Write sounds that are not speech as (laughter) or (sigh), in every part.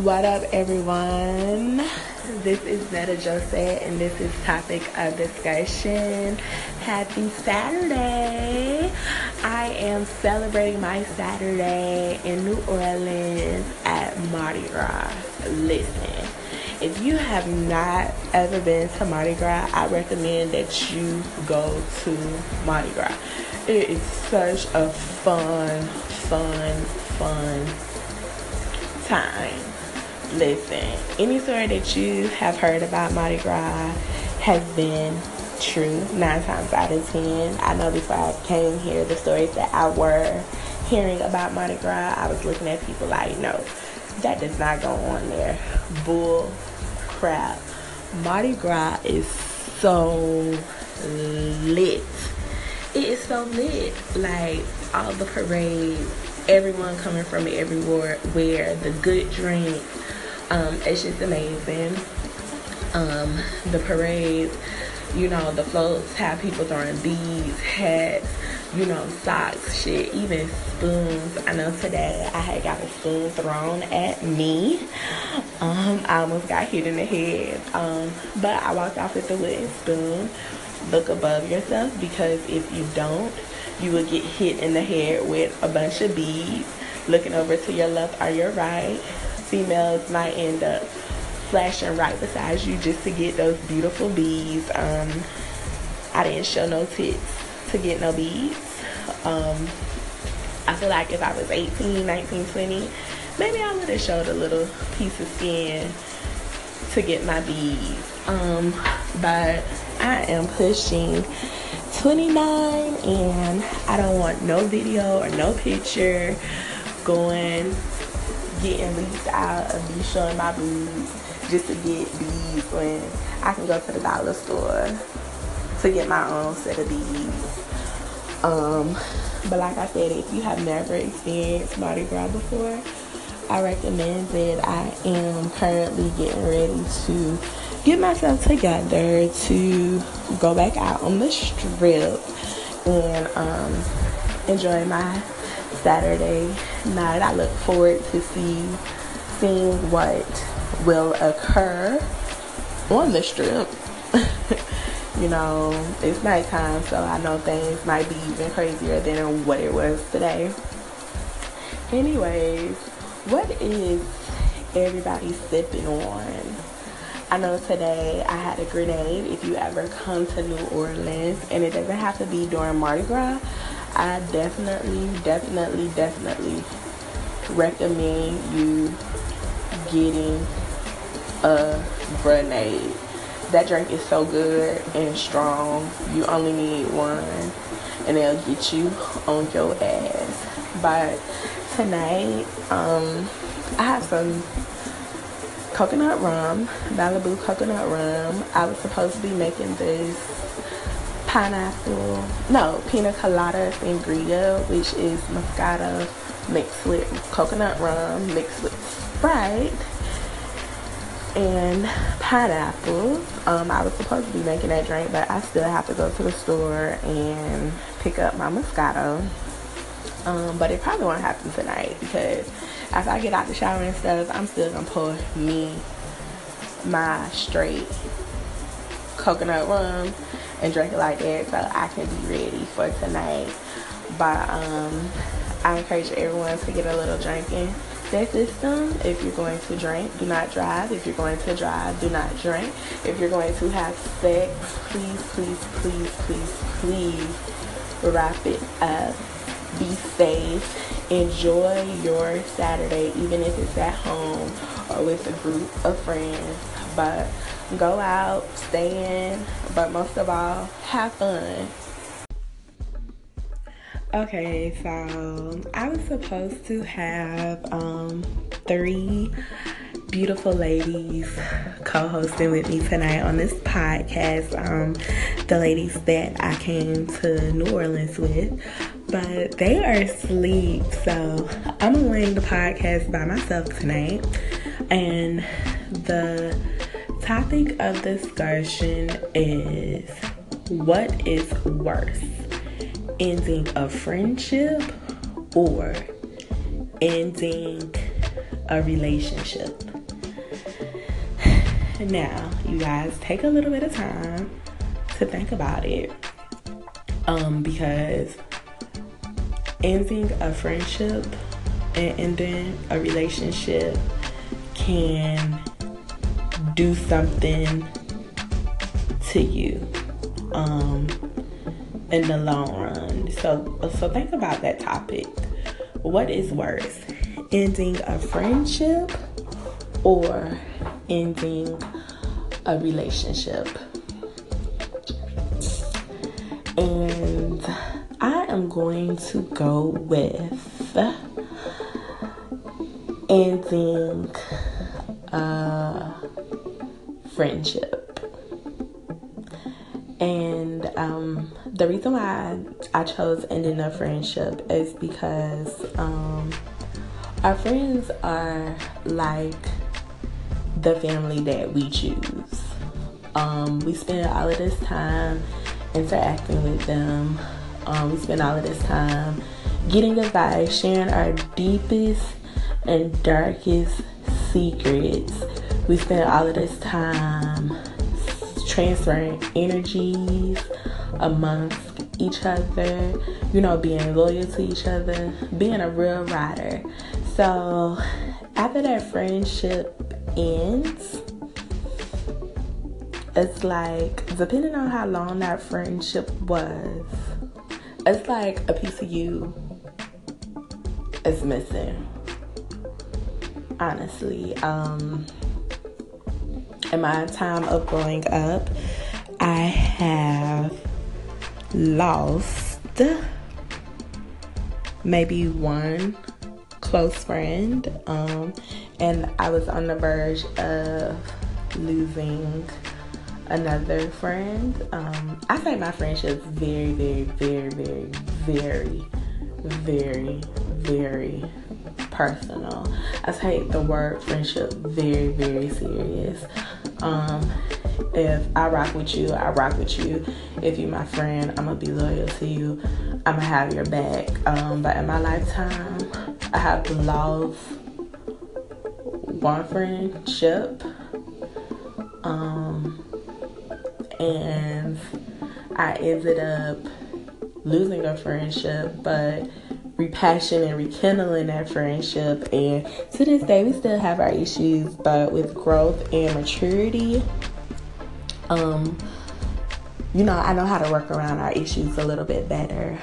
What up, everyone? This is Netta Josette, and this is topic of discussion. Happy Saturday! I am celebrating my Saturday in New Orleans at Mardi Gras. Listen, if you have not ever been to Mardi Gras, I recommend that you go to Mardi Gras. It is such a fun, fun, fun time Listen, any story that you have heard about Mardi Gras has been true nine times out of ten. I know before I came here, the stories that I were hearing about Mardi Gras, I was looking at people like, no, that does not go on there. Bull crap. Mardi Gras is so lit. It is so lit. Like all the parades, everyone coming from everywhere, where the good drinks, um, it's just amazing. Um, the parades, you know, the floats have people throwing beads, hats, you know, socks, shit, even spoons. I know today I had got a spoon thrown at me. Um, I almost got hit in the head. Um, but I walked off with the wooden spoon. Look above yourself because if you don't, you will get hit in the head with a bunch of beads. Looking over to your left or your right females might end up flashing right beside you just to get those beautiful beads. Um, I didn't show no tits to get no beads. Um, I feel like if I was 18, 19, 20, maybe I would have showed a little piece of skin to get my beads. Um, but I am pushing 29 and I don't want no video or no picture going getting leaked out of me showing my boobs just to get beads when I can go to the dollar store to get my own set of beads. Um, but like I said, if you have never experienced Mardi Gras before, I recommend that I am currently getting ready to get myself together to go back out on the strip and um, enjoy my Saturday night. I look forward to see seeing what will occur on the strip. (laughs) you know, it's nighttime, so I know things might be even crazier than what it was today. Anyways, what is everybody sipping on? I know today I had a grenade. If you ever come to New Orleans, and it doesn't have to be during Mardi Gras, I definitely, definitely, definitely recommend you getting a grenade. That drink is so good and strong. You only need one and they'll get you on your ass. But tonight, um, I have some coconut rum, Malibu coconut rum. I was supposed to be making this pineapple, no, pina colada sangria, which is Moscato mixed with coconut rum, mixed with Sprite, and pineapple. Um, I was supposed to be making that drink, but I still have to go to the store and pick up my Moscato. Um, but it probably won't happen tonight because after I get out the shower and stuff, I'm still gonna pour me my straight coconut rum and drink it like that so I can be ready for tonight. But um, I encourage everyone to get a little drinking that system. If you're going to drink, do not drive. If you're going to drive, do not drink. If you're going to have sex, please, please, please, please, please wrap it up. Be safe. Enjoy your Saturday, even if it's at home or with a group of friends. But go out, stay in, but most of all, have fun. Okay, so I was supposed to have um, three beautiful ladies co-hosting with me tonight on this podcast. Um, the ladies that I came to New Orleans with, but they are asleep, so I'm gonna wing the podcast by myself tonight. And the topic of discussion is what is worse, ending a friendship or ending a relationship. Now, you guys take a little bit of time to think about it. Um, because ending a friendship and ending a relationship can do something to you um, in the long run. So, so think about that topic. What is worse, ending a friendship or ending a relationship? And I am going to go with ending a friendship. And um, the reason why I, chose ending a friendship is because um, our friends are like the family that we choose. Um, we spend all of this time interacting with them. Um, we spend all of this time getting advice, sharing our deepest and darkest secrets. We spend all of this time transferring energies amongst each other, you know, being loyal to each other, being a real rider. So after that friendship ends, it's like depending on how long that friendship was, it's like a piece of you is missing. Honestly, um, in my time of growing up, I have lost maybe one close friend, um, and I was on the verge of losing another friend. Um, I say my friendship's very, very, very, very, very, very, very personal. I take the word friendship very, very serious. Um, if I rock with you, I rock with you. If you're my friend, I'm gonna be loyal to you. I'm gonna have your back. Um, but in my lifetime, I have lost one friendship. Um, and I ended up losing a friendship, but repassion and rekindling that friendship. And to this day, we still have our issues, but with growth and maturity, um, you know, I know how to work around our issues a little bit better.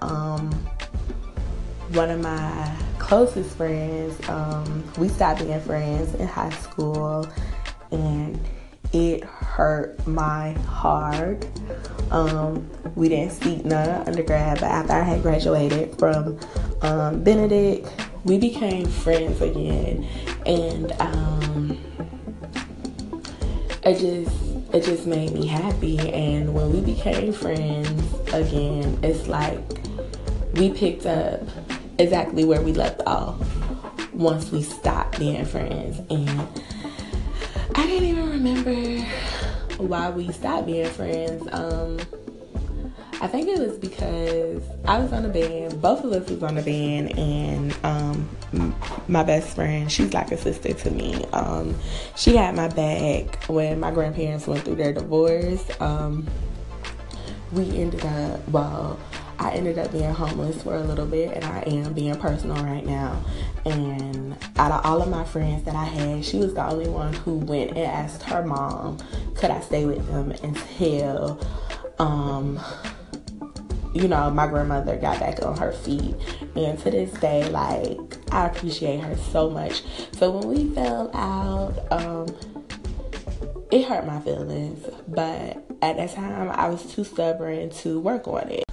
Um, one of my closest friends, um, we stopped being friends in high school, and it hurt my heart. Um, we didn't speak none. Undergrad, but after I had graduated from um, Benedict, we became friends again, and um, it just it just made me happy. And when we became friends again, it's like we picked up exactly where we left off once we stopped being friends, and I didn't even remember why we stopped being friends. Um, I think it was because I was on a band. Both of us was on a band, and um, my best friend, she's like a sister to me. Um, she had my back when my grandparents went through their divorce. Um, we ended up well. I ended up being homeless for a little bit, and I am being personal right now. And out of all of my friends that I had, she was the only one who went and asked her mom, could I stay with them until, um, you know, my grandmother got back on her feet. And to this day, like, I appreciate her so much. So when we fell out, um, it hurt my feelings, but at that time I was too stubborn to work on it.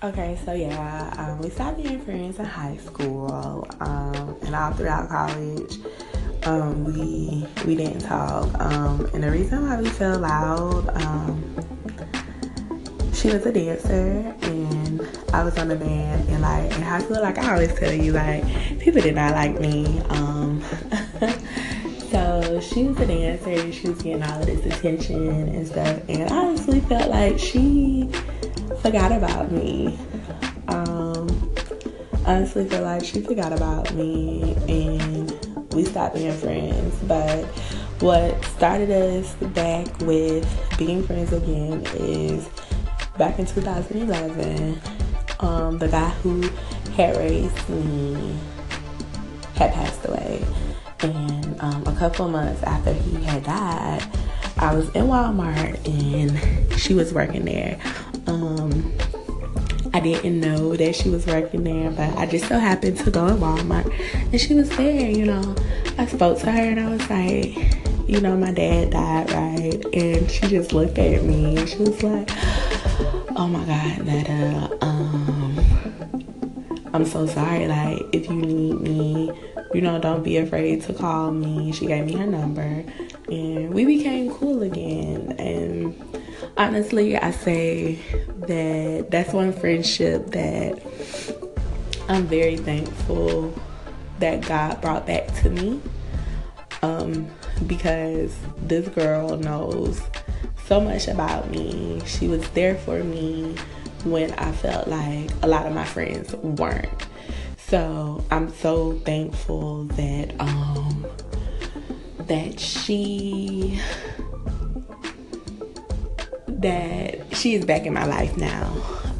Okay, so yeah, um, we stopped being friends in high school, um, and all throughout college, um, we we didn't talk. Um, and the reason why we fell out, um, she was a dancer, and I was on the band. And like in high school, like I always tell you, like people did not like me. Um, (laughs) so she was a dancer, and she was getting all of this attention and stuff, and I honestly felt like she forgot about me. Um, honestly for like she forgot about me and we stopped being friends. But what started us back with being friends again is back in 2011. Um, the guy who had raised me had passed away. And um, a couple months after he had died, I was in Walmart and she was working there. I didn't know that she was working there, but I just so happened to go in Walmart and she was there, you know. I spoke to her and I was like, you know, my dad died, right? And she just looked at me and she was like, oh my God, uh, um, I'm so sorry. Like, if you need me, you know, don't be afraid to call me. She gave me her number and we became cool again. And honestly, I say that that's one friendship that I'm very thankful that God brought back to me. Um, because this girl knows so much about me. She was there for me when I felt like a lot of my friends weren't. So I'm so thankful that um that she that she is back in my life now.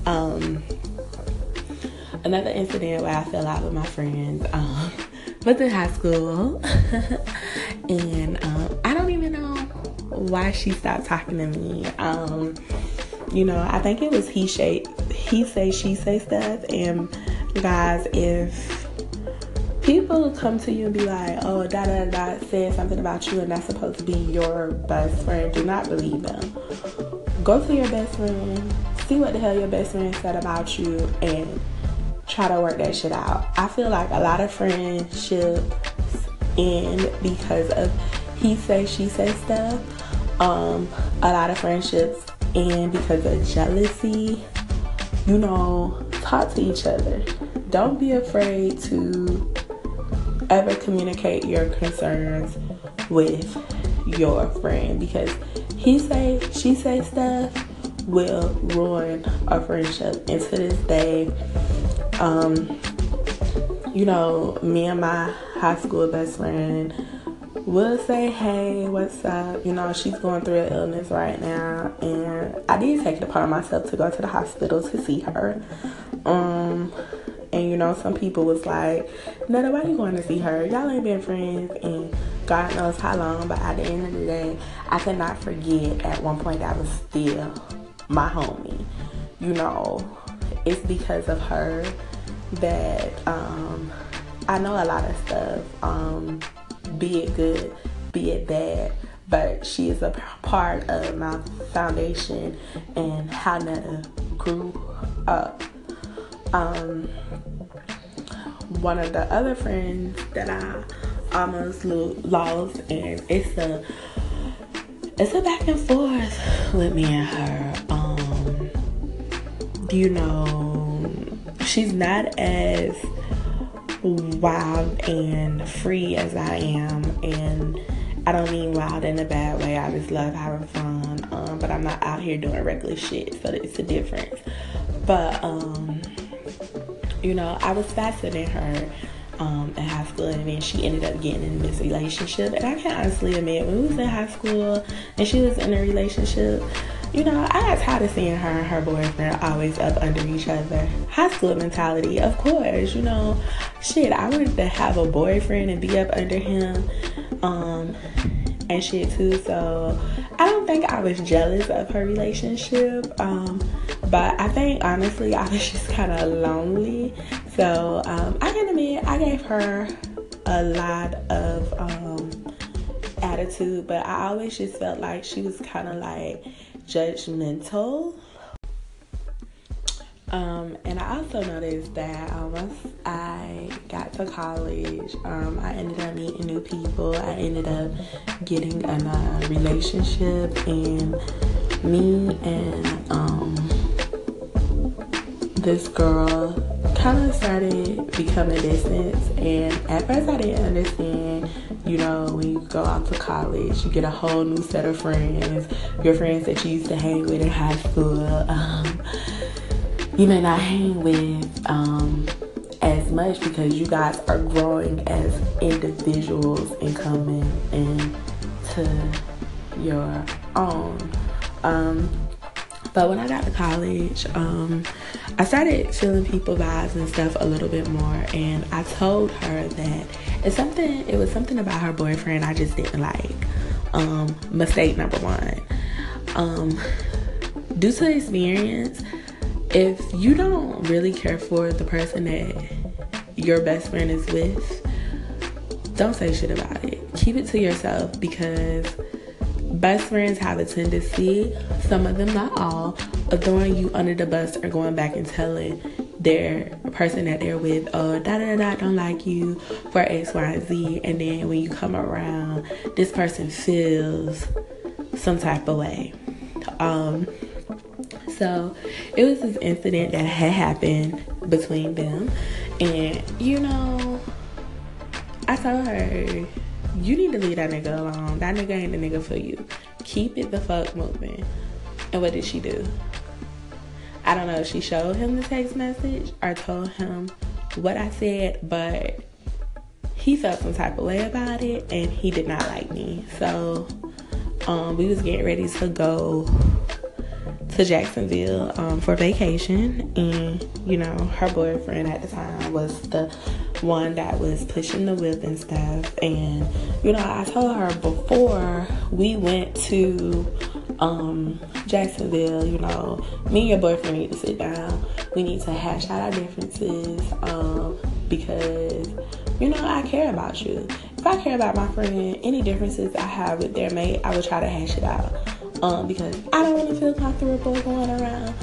Um, another incident where I fell out with my friends um, (laughs) was in high school, (laughs) and um, I don't even know why she stopped talking to me. Um, you know, I think it was he say he say she say stuff, and guys, if people come to you and be like, oh, da da da, said something about you, and that's supposed to be your best friend, do not believe them. Go to your best friend, see what the hell your best friend said about you, and try to work that shit out. I feel like a lot of friendships end because of he say, she say stuff. Um, a lot of friendships end because of jealousy. You know, talk to each other. Don't be afraid to ever communicate your concerns with your friend because he say she say stuff. Will ruin our friendship and to this day um you know me and my high school best friend will say hey what's up? You know she's going through an illness right now and i did take it upon myself to go to the hospital to see her. Um and you know, some people was like, no, nobody going to see her. Y'all ain't been friends and God knows how long. But at the end of the day, I could not forget at one point that was still my homie. You know, it's because of her that um, I know a lot of stuff, um, be it good, be it bad. But she is a part of my foundation and how Netta grew up. Um, one of the other friends that I almost lost, and it's a it's a back and forth with me and her. Um, you know, she's not as wild and free as I am, and I don't mean wild in a bad way. I just love having fun, um, but I'm not out here doing reckless shit, so it's a difference. But um, you know, I was faster than her um, in high school, and then she ended up getting in this relationship. And I can honestly admit, when we was in high school and she was in a relationship, you know, I got tired of seeing her and her boyfriend always up under each other. High school mentality, of course, you know, shit, I wanted to have a boyfriend and be up under him. Um, and shit too. So I don't think I was jealous of her relationship. Um, but I think honestly, I was (laughs) just kind of lonely. So um, I can admit I gave her a lot of um, attitude, but I always just felt like she was kind of like judgmental. Um, and I also noticed that um, once I got to college, um, I ended up meeting new people. I ended up getting in a relationship, and me and um, this girl kind of started becoming distance. And at first, I didn't understand. You know, when you go out to college, you get a whole new set of friends. Your friends that you used to hang with in high school. (laughs) You may not hang with um, as much because you guys are growing as individuals and coming into your own. Um, but when I got to college, um, I started feeling people vibes and stuff a little bit more, and I told her that it's something. It was something about her boyfriend I just didn't like. Um, mistake number one. Um, due to experience, if you don't really care for the person that your best friend is with, don't say shit about it. Keep it to yourself because best friends have a tendency, some of them, not all, of throwing you under the bus or going back and telling their person that they're with, oh, da da da, don't like you for X, Y, and Z. And then when you come around, this person feels some type of way. Um, so it was this incident that had happened between them, and you know, I told her, you need to leave that nigga alone. That nigga ain't the nigga for you. Keep it the fuck moving. And what did she do? I don't know if she showed him the text message or told him what I said, but he felt some type of way about it and he did not like me. So um, we was getting ready to go to Jacksonville um, for vacation, and you know, her boyfriend at the time was the one that was pushing the whip and stuff. And you know, I told her before we went to um, Jacksonville, you know, me and your boyfriend need to sit down. We need to hash out our differences um, because you know I care about you. If I care about my friend, any differences I have with their mate, I would try to hash it out um, because I don't to feel comfortable going around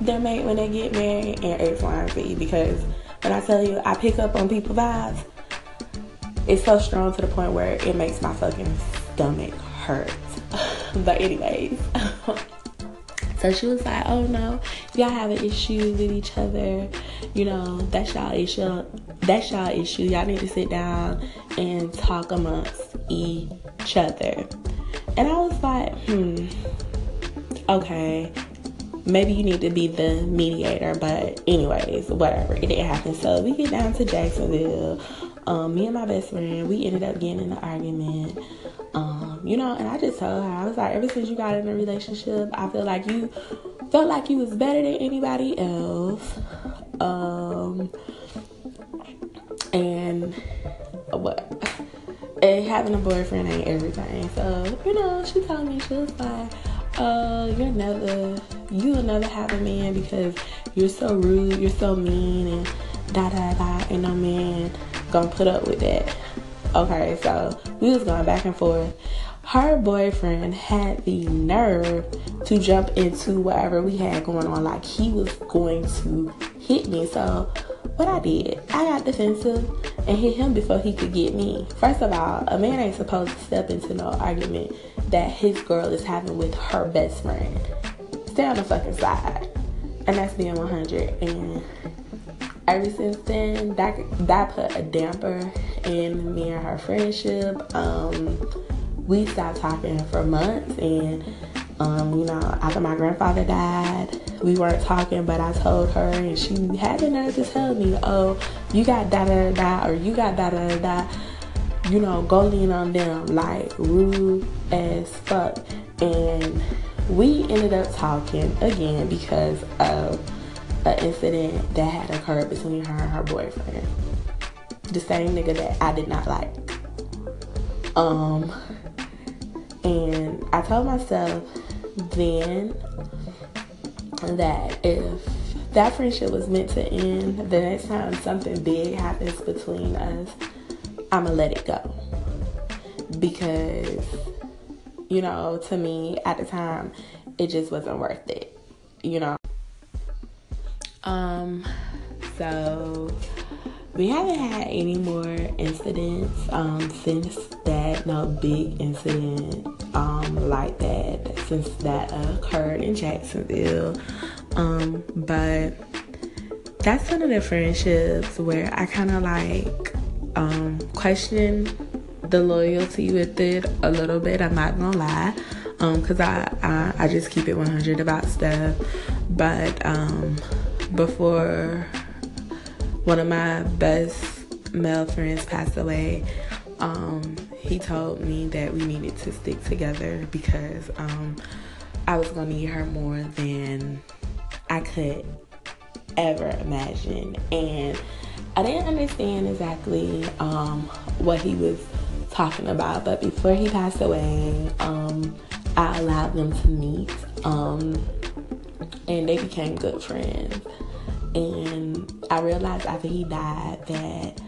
their mate when they get married and X. Because when I tell you I pick up on people vibes, it's so strong to the point where it makes my fucking stomach hurt. (laughs) but anyways. (laughs) So she was like, "Oh no, y'all have an issue with each other. You know, that's y'all issue. That's y'all issue. Y'all need to sit down and talk amongst each other." And I was like, hmm, okay, maybe you need to be the mediator, but anyways, whatever. It didn't happen. So we get down to Jacksonville. Um, me and my best friend, we ended up getting in an argument. Um, you know, and I just told her, I was like, ever since you got in a relationship, I feel like you felt like you was better than anybody else. Um, and what? And having a boyfriend ain't everything. So, you know, she told me, she was like, uh, you're never, you'll never have a man because you're so rude, you're so mean, and da da da, and no man gonna put up with that. Okay, so we was going back and forth. Her boyfriend had the nerve to jump into whatever we had going on, like he was going to hit me. So what I did, I got defensive and hit him before he could get me. First of all, a man ain't supposed to step into no argument that his girl is having with her best friend. Stay on the fucking side. And that's being 100. And ever since then, that that put a damper in me and her friendship. Um, we stopped talking for months and um, you know, after my grandfather died, we weren't talking, but I told her, and she had the nerve to tell me, "Oh, you got da da da, or you got da da da." You know, go lean on them, like rude as fuck. And we ended up talking again because of an incident that had occurred between her and her boyfriend. The same nigga that I did not like. Um, and I told myself then that if that friendship was meant to end, the next time something big happens between us, I'ma let it go. Because, you know, to me at the time, it just wasn't worth it, you know. Um, so we haven't had any more incidents um, since that, no big incident um, like that since that occurred in Jacksonville. Um, but that's one of the friendships where I kind of like um, question the loyalty with it a little bit. I'm not gonna lie, because um, I, I, I just keep it 100 about stuff. But um, before one of my best male friends passed away, um, he told me that we needed to stick together because um, I was going to need her more than I could ever imagine. And I didn't understand exactly um, what he was talking about, but before he passed away, um, I allowed them to meet, um, and they became good friends. And I realized after he died that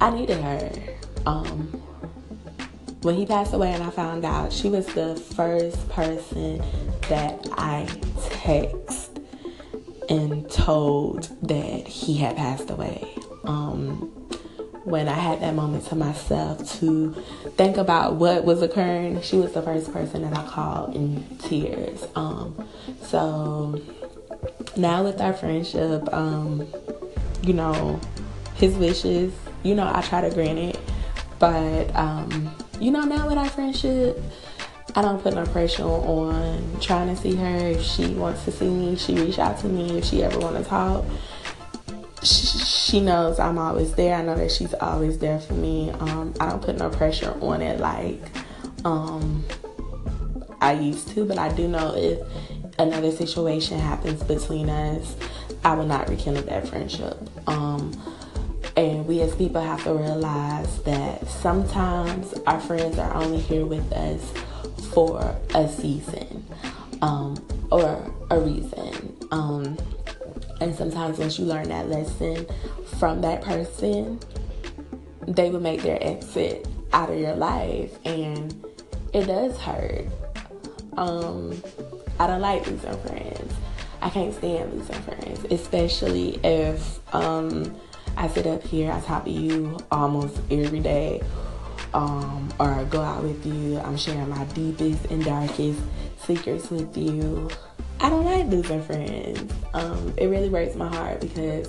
I needed her. Um, when he passed away and I found out, she was the first person that I texted and told that he had passed away. Um, when I had that moment to myself to think about what was occurring, she was the first person that I called in tears. Um, so now with our friendship, um, you know, his wishes, you know, I try to grant it, but um, you know, now with our friendship, I don't put no pressure on trying to see her. If she wants to see me, she reach out to me. If she ever want to talk, she knows I'm always there. I know that she's always there for me. Um, I don't put no pressure on it like um, I used to, but I do know if another situation happens between us, I will not rekindle that friendship. Um, and we as people have to realize that sometimes our friends are only here with us for a season um, or a reason. Um, and sometimes once you learn that lesson from that person, they will make their exit out of your life. And it does hurt. Um, I don't like losing friends. I can't stand losing friends, especially if um, I sit up here, I talk to you almost every day, um, or go out with you. I'm sharing my deepest and darkest secrets with you. I don't like losing friends. Um, it really breaks my heart because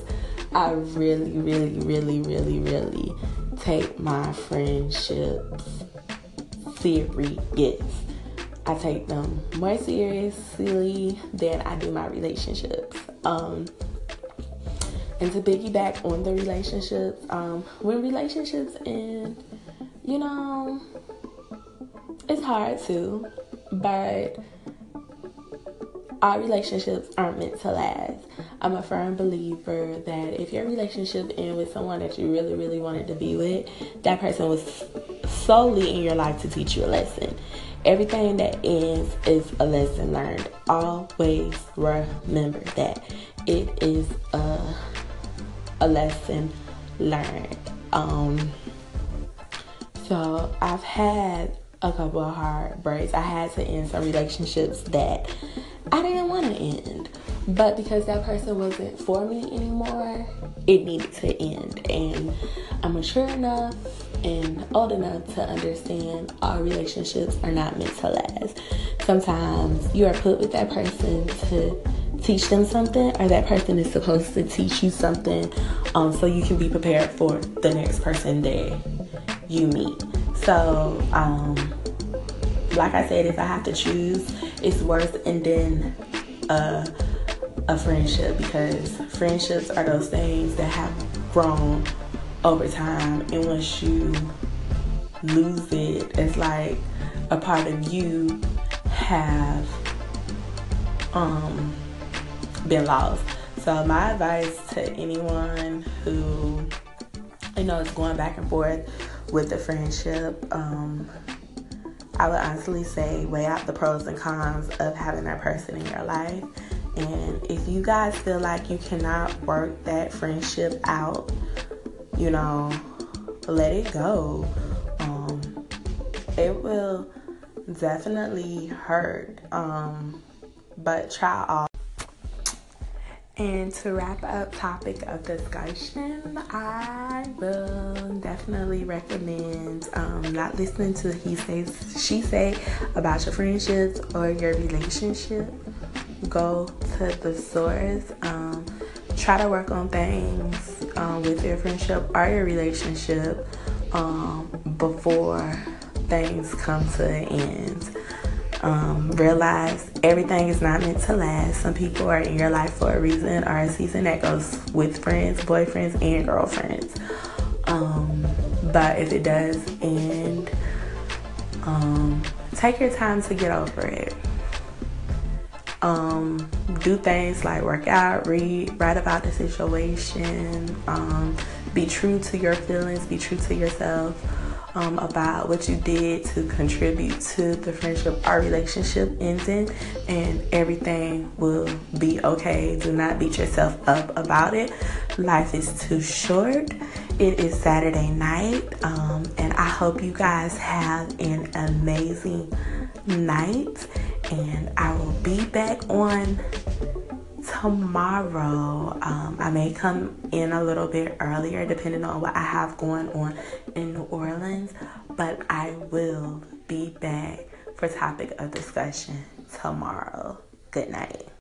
I really, really, really, really, really take my friendships serious. I take them more seriously than I do my relationships. Um, and to piggyback on the relationships, um, when relationships end, you know, it's hard to, but our relationships aren't meant to last. I'm a firm believer that if your relationship ends with someone that you really, really wanted to be with, that person was solely in your life to teach you a lesson. Everything that ends is a lesson learned. Always remember that it is a a lesson learned. Um, so I've had a couple of heartbreaks. I had to end some relationships that I didn't want to end. But because that person wasn't for me anymore, it needed to end. And I'm mature enough and old enough to understand all relationships are not meant to last. Sometimes you are put with that person to teach them something, or that person is supposed to teach you something um, so you can be prepared for the next person that you meet. So, um, like I said, if I have to choose, it's worth ending a, a friendship because friendships are those things that have grown over time, and once you lose it, it's like a part of you have um been lost. So my advice to anyone who you know is going back and forth with the friendship, um, I would honestly say weigh out the pros and cons of having that person in your life. And if you guys feel like you cannot work that friendship out, you know, let it go. Um, it will definitely hurt, um, but try all. And to wrap up topic of discussion, I will definitely recommend um, not listening to he says she say about your friendships or your relationship. Go to the source. Um, try to work on things um, with your friendship or your relationship um, before things come to an end. Um, realize everything is not meant to last. Some people are in your life for a reason or a season that goes with friends, boyfriends, and girlfriends. Um, but if it does end, um, take your time to get over it. Um, do things like work out, read, write about the situation, um, be true to your feelings, be true to yourself um, about what you did to contribute to the friendship our relationship ending, and everything will be okay. Do not beat yourself up about it. Life is too short. It is Saturday night, um, and I hope you guys have an amazing night. And I will be back on tomorrow. Um, I may come in a little bit earlier depending on what I have going on in New Orleans, but I will be back for topic of discussion tomorrow. Good night.